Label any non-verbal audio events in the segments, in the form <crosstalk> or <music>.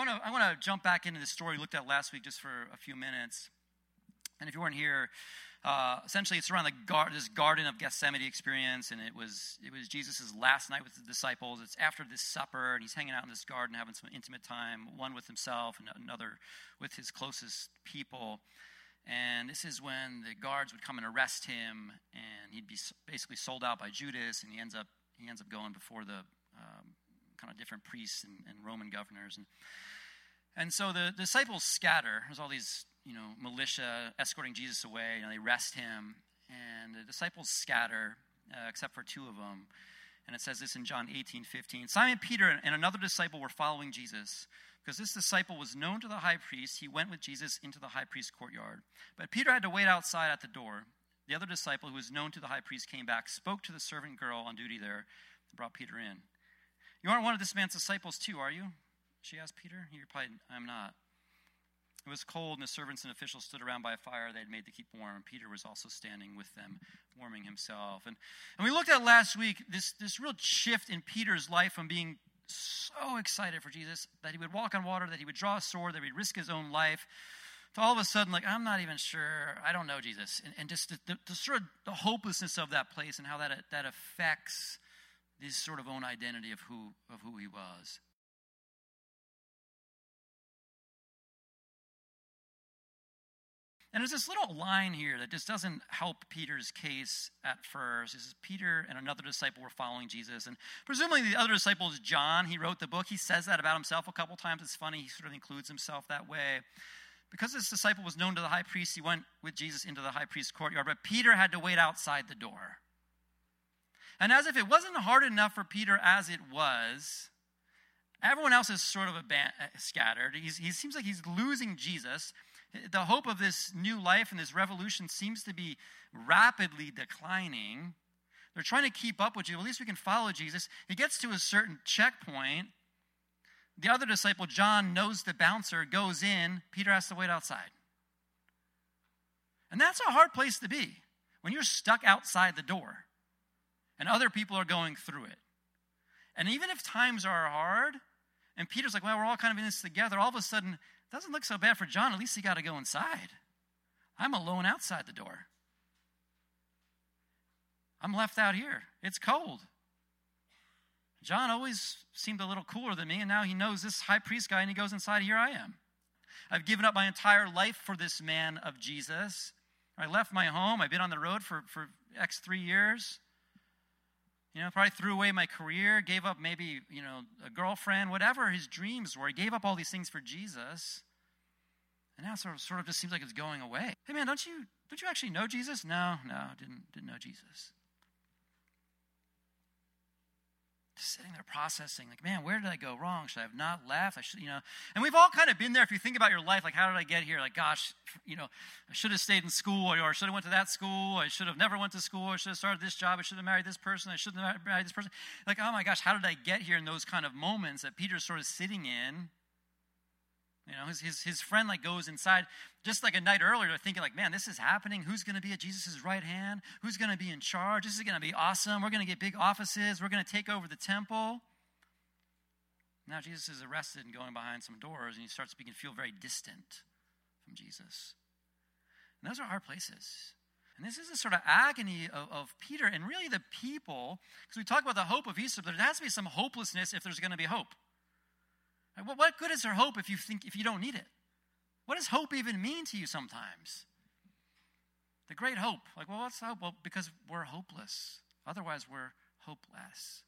I want to I want to jump back into the story we looked at last week just for a few minutes. And if you weren't here, uh, essentially it's around the gar- this Garden of Gethsemane experience, and it was it was Jesus' last night with the disciples. It's after this supper, and he's hanging out in this garden, having some intimate time, one with himself and another with his closest people. And this is when the guards would come and arrest him, and he'd be basically sold out by Judas, and he ends up he ends up going before the um, kind of different priests and, and Roman governors. And, and so the, disciples scatter. There's all these you know militia escorting Jesus away. You know, they arrest him, and the disciples scatter, uh, except for two of them. And it says this in John 18, 15. Simon Peter and another disciple were following Jesus. Because this disciple was known to the high priest, he went with Jesus into the high priest's courtyard. But Peter had to wait outside at the door. The other disciple, who was known to the high priest, came back, spoke to the servant girl on duty there, and brought Peter in. You aren't one of this man's disciples, too, are you? She asked Peter. He replied, I'm not. It was cold, and the servants and officials stood around by a fire they had made to keep warm. Peter was also standing with them, warming himself. And, and we looked at last week this, this real shift in Peter's life from being so excited for Jesus that he would walk on water, that he would draw a sword, that he'd risk his own life, to all of a sudden, like, I'm not even sure, I don't know Jesus. And, and just the, the, the, sort of the hopelessness of that place and how that, that affects this sort of own identity of who, of who he was. And there's this little line here that just doesn't help Peter's case at first. This is Peter and another disciple were following Jesus. And presumably the other disciple is John. He wrote the book. He says that about himself a couple times. It's funny. He sort of includes himself that way. Because this disciple was known to the high priest, he went with Jesus into the high priest's courtyard. But Peter had to wait outside the door. And as if it wasn't hard enough for Peter as it was, everyone else is sort of a ban- uh, scattered. He's, he seems like he's losing Jesus the hope of this new life and this revolution seems to be rapidly declining. They're trying to keep up with you. At least we can follow Jesus. He gets to a certain checkpoint. The other disciple, John, knows the bouncer, goes in. Peter has to wait outside. And that's a hard place to be when you're stuck outside the door and other people are going through it. And even if times are hard, and Peter's like, well, we're all kind of in this together, all of a sudden doesn't look so bad for John. At least he got to go inside. I'm alone outside the door. I'm left out here. It's cold. John always seemed a little cooler than me, and now he knows this high priest guy, and he goes inside. Here I am. I've given up my entire life for this man of Jesus. I left my home. I've been on the road for, for X three years. You know, probably threw away my career, gave up maybe, you know, a girlfriend, whatever his dreams were. He gave up all these things for Jesus. And now sort of, sort of just seems like it's going away. Hey man, don't you don't you actually know Jesus? No, no, didn't didn't know Jesus. Just sitting there processing, like, man, where did I go wrong? Should I have not left? I should, you know. And we've all kind of been there. If you think about your life, like, how did I get here? Like, gosh, you know, I should have stayed in school, or, I should have went to that school. I should have never went to school. I should have started this job. I should have married this person. I should have married this person. Like, oh my gosh, how did I get here? In those kind of moments that Peter's sort of sitting in you know, his, his, his friend like goes inside just like a night earlier thinking like, man, this is happening. Who's going to be at Jesus' right hand? Who's going to be in charge? This is going to be awesome. We're going to get big offices. We're going to take over the temple. Now Jesus is arrested and going behind some doors and he starts to feel very distant from Jesus. And those are hard places. And this is a sort of agony of, of Peter and really the people, because we talk about the hope of Easter, but there has to be some hopelessness if there's going to be hope. What good is there hope if you think if you don't need it? What does hope even mean to you sometimes? The great hope. Like, well, what's hope? Well, because we're hopeless. Otherwise, we're hopeless.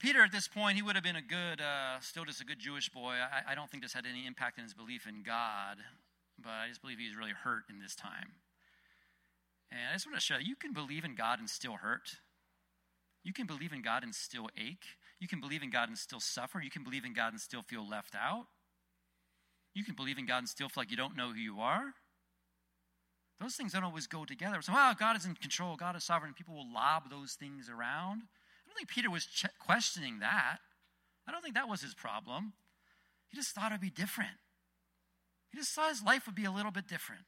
Peter, at this point, he would have been a good, uh, still just a good Jewish boy. I, I don't think this had any impact in his belief in God, but I just believe he was really hurt in this time. And I just want to show you, you can believe in God and still hurt. You can believe in God and still ache. You can believe in God and still suffer. You can believe in God and still feel left out. You can believe in God and still feel like you don't know who you are. Those things don't always go together. So, God is in control, God is sovereign. People will lob those things around. I don't think Peter was ch- questioning that. I don't think that was his problem. He just thought it'd be different. He just thought his life would be a little bit different.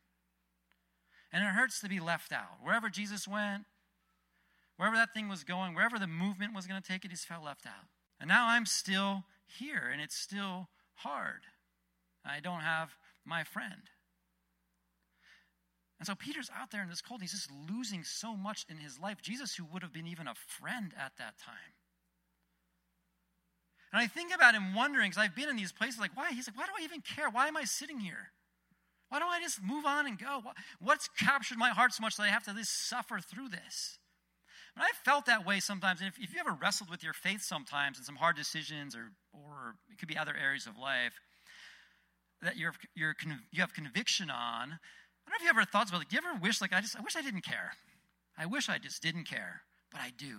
And it hurts to be left out. Wherever Jesus went, wherever that thing was going, wherever the movement was going to take it, he just felt left out. And now I'm still here, and it's still hard. I don't have my friend. And so Peter's out there in this cold, he's just losing so much in his life. Jesus, who would have been even a friend at that time. And I think about him wondering, because I've been in these places, like, why? He's like, why do I even care? Why am I sitting here? Why don't I just move on and go? What's captured my heart so much that I have to just suffer through this? And I felt that way sometimes. And if, if you ever wrestled with your faith sometimes in some hard decisions, or, or it could be other areas of life that you're, you're, you have conviction on, I don't know if you ever thought about it. Do you ever wish, like, I just, I wish I didn't care. I wish I just didn't care, but I do.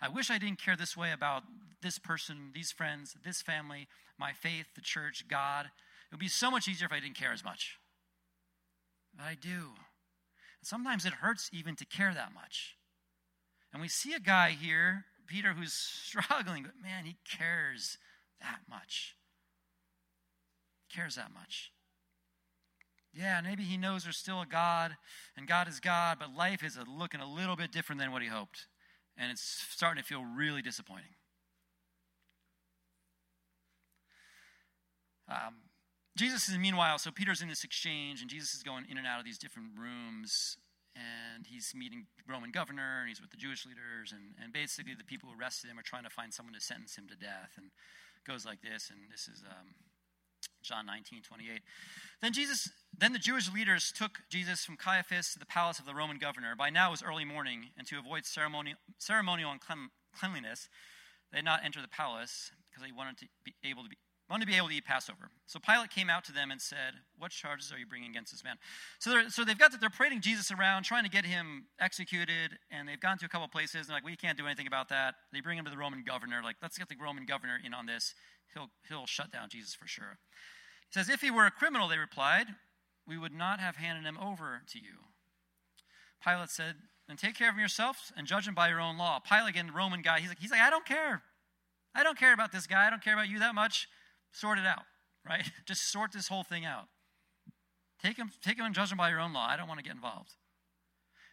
I wish I didn't care this way about this person, these friends, this family, my faith, the church, God. It would be so much easier if I didn't care as much. But I do. And sometimes it hurts even to care that much. And we see a guy here, Peter, who's <laughs> struggling, but man, he cares that much. Cares that much. Yeah, maybe he knows there's still a God and God is God, but life is looking a little bit different than what he hoped. And it's starting to feel really disappointing. Um, Jesus is, meanwhile, so Peter's in this exchange, and Jesus is going in and out of these different rooms, and he's meeting Roman governor, and he's with the Jewish leaders, and, and basically the people who arrested him are trying to find someone to sentence him to death, and goes like this, and this is um, John 19, 28. Then Jesus, then the Jewish leaders took Jesus from Caiaphas to the palace of the Roman governor. By now it was early morning, and to avoid ceremonial, ceremonial uncleanliness, they did not enter the palace because they wanted to be able to be wanted to be able to eat Passover. So Pilate came out to them and said, What charges are you bringing against this man? So, so they've got that they're parading Jesus around, trying to get him executed, and they've gone to a couple places, and they're like, We can't do anything about that. They bring him to the Roman governor, like, let's get the Roman governor in on this. He'll, he'll shut down Jesus for sure. He says, If he were a criminal, they replied, we would not have handed him over to you. Pilate said, Then take care of him yourself and judge him by your own law. Pilate, again, Roman guy, he's like, he's like, I don't care. I don't care about this guy. I don't care about you that much sort it out, right? <laughs> Just sort this whole thing out. Take him, take him and judge him by your own law. I don't want to get involved.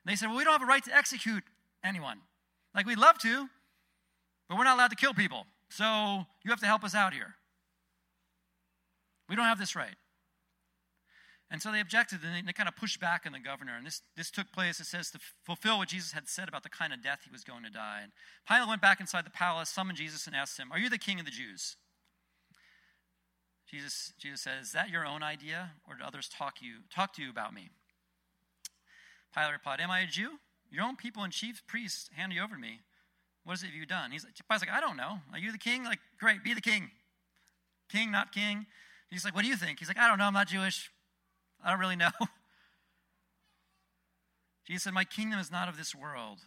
And they said, Well, we don't have a right to execute anyone. Like, we'd love to, but we're not allowed to kill people. So you have to help us out here. We don't have this right. And so they objected and they, they kind of pushed back on the governor. And this, this took place, it says, to fulfill what Jesus had said about the kind of death he was going to die. And Pilate went back inside the palace, summoned Jesus, and asked him, Are you the king of the Jews? Jesus, Jesus says, Is that your own idea, or did others talk, you, talk to you about me? Pilate replied, Am I a Jew? Your own people and chief priests hand you over to me. What is it you've done? He's like, Pilate's like, I don't know. Are you the king? Like, great, be the king. King, not king. He's like, What do you think? He's like, I don't know. I'm not Jewish. I don't really know. <laughs> Jesus said, My kingdom is not of this world.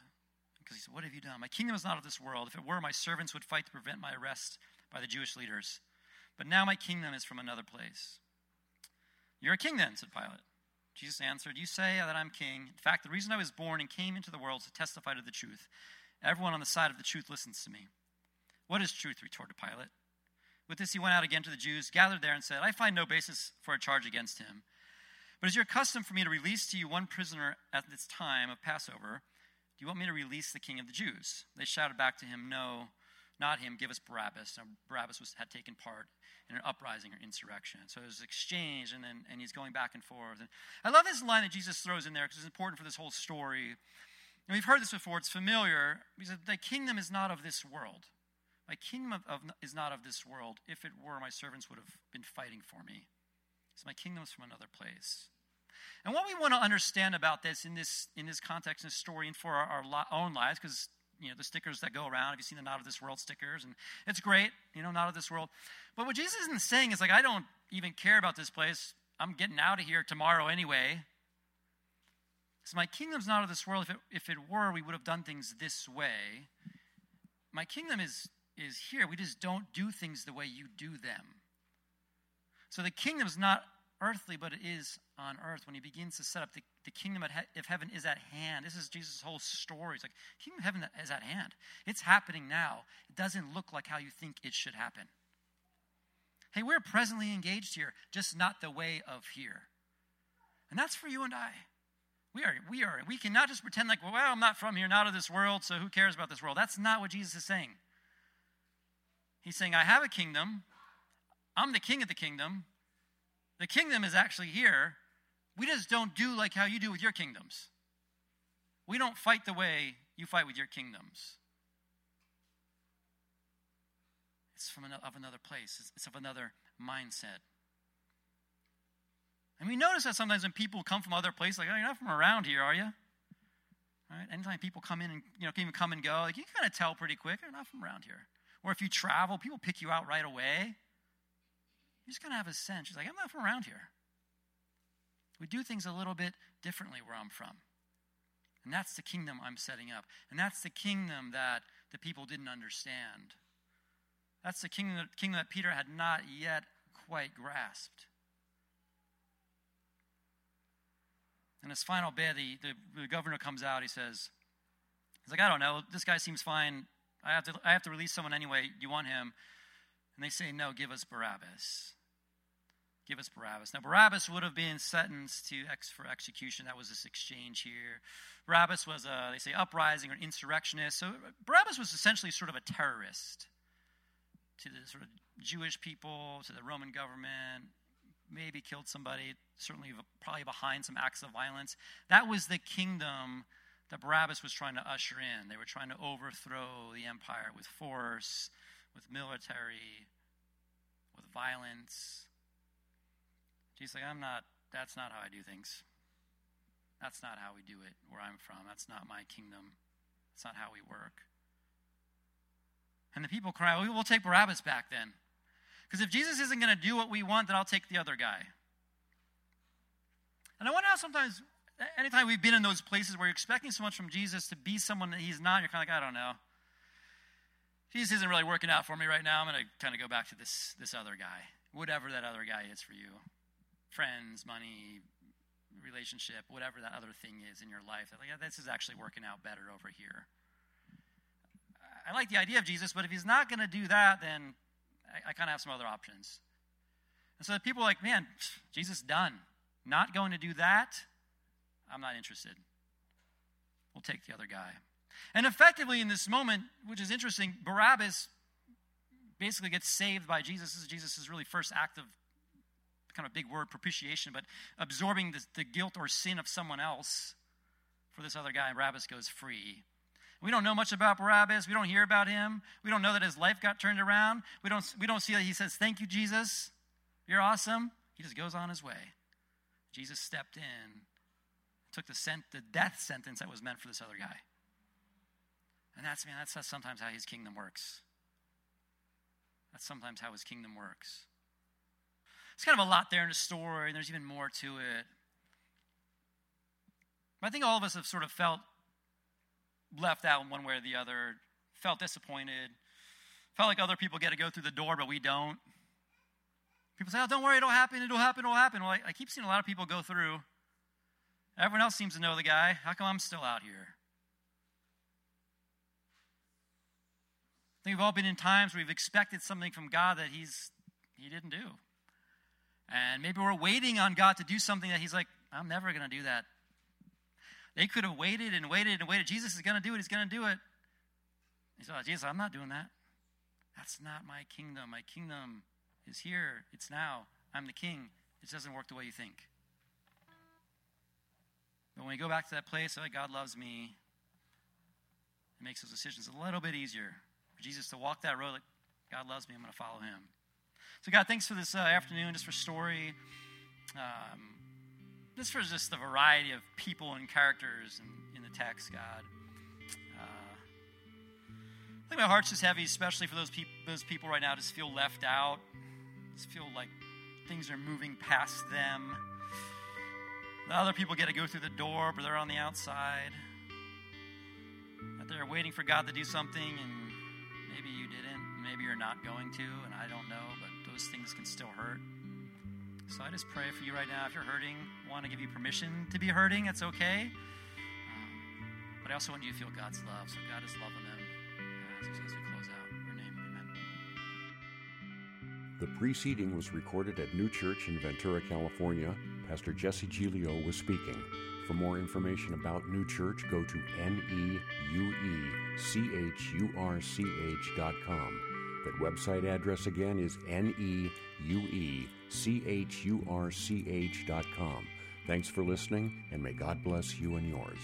Because he said, What have you done? My kingdom is not of this world. If it were, my servants would fight to prevent my arrest by the Jewish leaders. But now my kingdom is from another place. You're a king then, said Pilate. Jesus answered, You say that I'm king. In fact, the reason I was born and came into the world is to testify to the truth. Everyone on the side of the truth listens to me. What is truth? retorted Pilate. With this, he went out again to the Jews, gathered there, and said, I find no basis for a charge against him. But is your custom for me to release to you one prisoner at this time of Passover? Do you want me to release the king of the Jews? They shouted back to him, No, not him, give us Barabbas. Now, Barabbas was, had taken part in an uprising or insurrection. So there's exchange, and then and he's going back and forth. And I love this line that Jesus throws in there because it's important for this whole story. And we've heard this before; it's familiar. He said, "The kingdom is not of this world. My kingdom of, of, is not of this world. If it were, my servants would have been fighting for me. So my kingdom is from another place." And what we want to understand about this in this in this context and story, and for our, our own lives, because you know the stickers that go around. Have you seen the not of this world stickers? And it's great, you know, not of this world. But what Jesus isn't saying is like, I don't even care about this place. I'm getting out of here tomorrow anyway. So my kingdom's not of this world. If it, if it were, we would have done things this way. My kingdom is is here. We just don't do things the way you do them. So the kingdom's not earthly, but it is on earth when he begins to set up the, the kingdom of heaven is at hand. This is Jesus' whole story. It's like, kingdom of heaven is at hand. It's happening now. It doesn't look like how you think it should happen. Hey, we're presently engaged here, just not the way of here. And that's for you and I. We are, we are, we cannot just pretend like, well, I'm not from here, not of this world, so who cares about this world? That's not what Jesus is saying. He's saying, I have a kingdom. I'm the king of the kingdom. The kingdom is actually here. We just don't do like how you do with your kingdoms. We don't fight the way you fight with your kingdoms. It's from another, of another place, it's of another mindset. And we notice that sometimes when people come from other places, like, oh, you're not from around here, are you? Right? Anytime people come in and, you know, can even come and go, like, you can kind of tell pretty quick, they're not from around here. Or if you travel, people pick you out right away. You just kind of have a sense. She's like, I'm not from around here. We do things a little bit differently where I'm from. And that's the kingdom I'm setting up. And that's the kingdom that the people didn't understand. That's the kingdom, kingdom that Peter had not yet quite grasped. In his final bid, the, the, the, governor comes out. He says, He's like, I don't know. This guy seems fine. I have, to, I have to release someone anyway. You want him? And they say, No, give us Barabbas. Give us Barabbas. Now, Barabbas would have been sentenced to ex, for execution. That was this exchange here. Barabbas was a, they say, uprising or insurrectionist. So Barabbas was essentially sort of a terrorist to the sort of Jewish people, to the Roman government, maybe killed somebody, certainly probably behind some acts of violence. That was the kingdom that Barabbas was trying to usher in. They were trying to overthrow the empire with force, with military, with violence. Jesus like, I'm not, that's not how I do things. That's not how we do it where I'm from. That's not my kingdom. That's not how we work. And the people cry, well, we'll take Barabbas back then. Because if Jesus isn't going to do what we want, then I'll take the other guy. And I wonder how sometimes, anytime we've been in those places where you're expecting so much from Jesus to be someone that he's not, you're kind of like, I don't know. Jesus isn't really working out for me right now. I'm going to kind of go back to this, this other guy, whatever that other guy is for you friends, money, relationship, whatever that other thing is in your life. Like, yeah, this is actually working out better over here. I like the idea of Jesus, but if he's not going to do that, then I, I kind of have some other options. And so people are like, man, Jesus done. Not going to do that. I'm not interested. We'll take the other guy. And effectively, in this moment, which is interesting, Barabbas basically gets saved by Jesus. This is Jesus' really first act of kind of big word, propitiation, but absorbing the, the guilt or sin of someone else for this other guy. Barabbas goes free. We don't know much about Barabbas. We don't hear about him. We don't know that his life got turned around. We don't, we don't see that he says, Thank you, Jesus. You're awesome. He just goes on his way. Jesus stepped in, took the, sent, the death sentence that was meant for this other guy. And that's, man, that's sometimes how his kingdom works. That's sometimes how his kingdom works. It's kind of a lot there in the story, and there's even more to it. But I think all of us have sort of felt left out in one way or the other, felt disappointed, felt like other people get to go through the door, but we don't. People say, oh, don't worry, it'll happen, it'll happen, it'll happen. Well, I, I keep seeing a lot of people go through. Everyone else seems to know the guy. How come I'm still out here? I think we've all been in times where we've expected something from God that He's He didn't do. And maybe we're waiting on God to do something that He's like, I'm never going to do that. They could have waited and waited and waited. Jesus is going to do it. He's going to do it. He said, oh, Jesus, I'm not doing that. That's not my kingdom. My kingdom is here. It's now. I'm the king. It doesn't work the way you think. But when we go back to that place, oh, God loves me, it makes those decisions a little bit easier. Jesus to walk that road, like, God loves me, I'm going to follow him. So, God, thanks for this uh, afternoon, just for story. Um, just for just the variety of people and characters in, in the text, God. Uh, I think my heart's just heavy, especially for those, peop- those people right now, just feel left out, just feel like things are moving past them. The other people get to go through the door, but they're on the outside. That they're waiting for God to do something, and maybe you're not going to, and I don't know, but those things can still hurt. So I just pray for you right now. If you're hurting, want to give you permission to be hurting, it's okay. Um, but I also want you to feel God's love. So God is loving them uh, as we close out. Your name, amen. The preceding was recorded at Neue Church in Ventura, California Pastor Jesse Giglio was speaking. For more information about Neue Church, go to neuechurch.com. That website address again is neuechurch.com. Thanks for listening, and may God bless you and yours.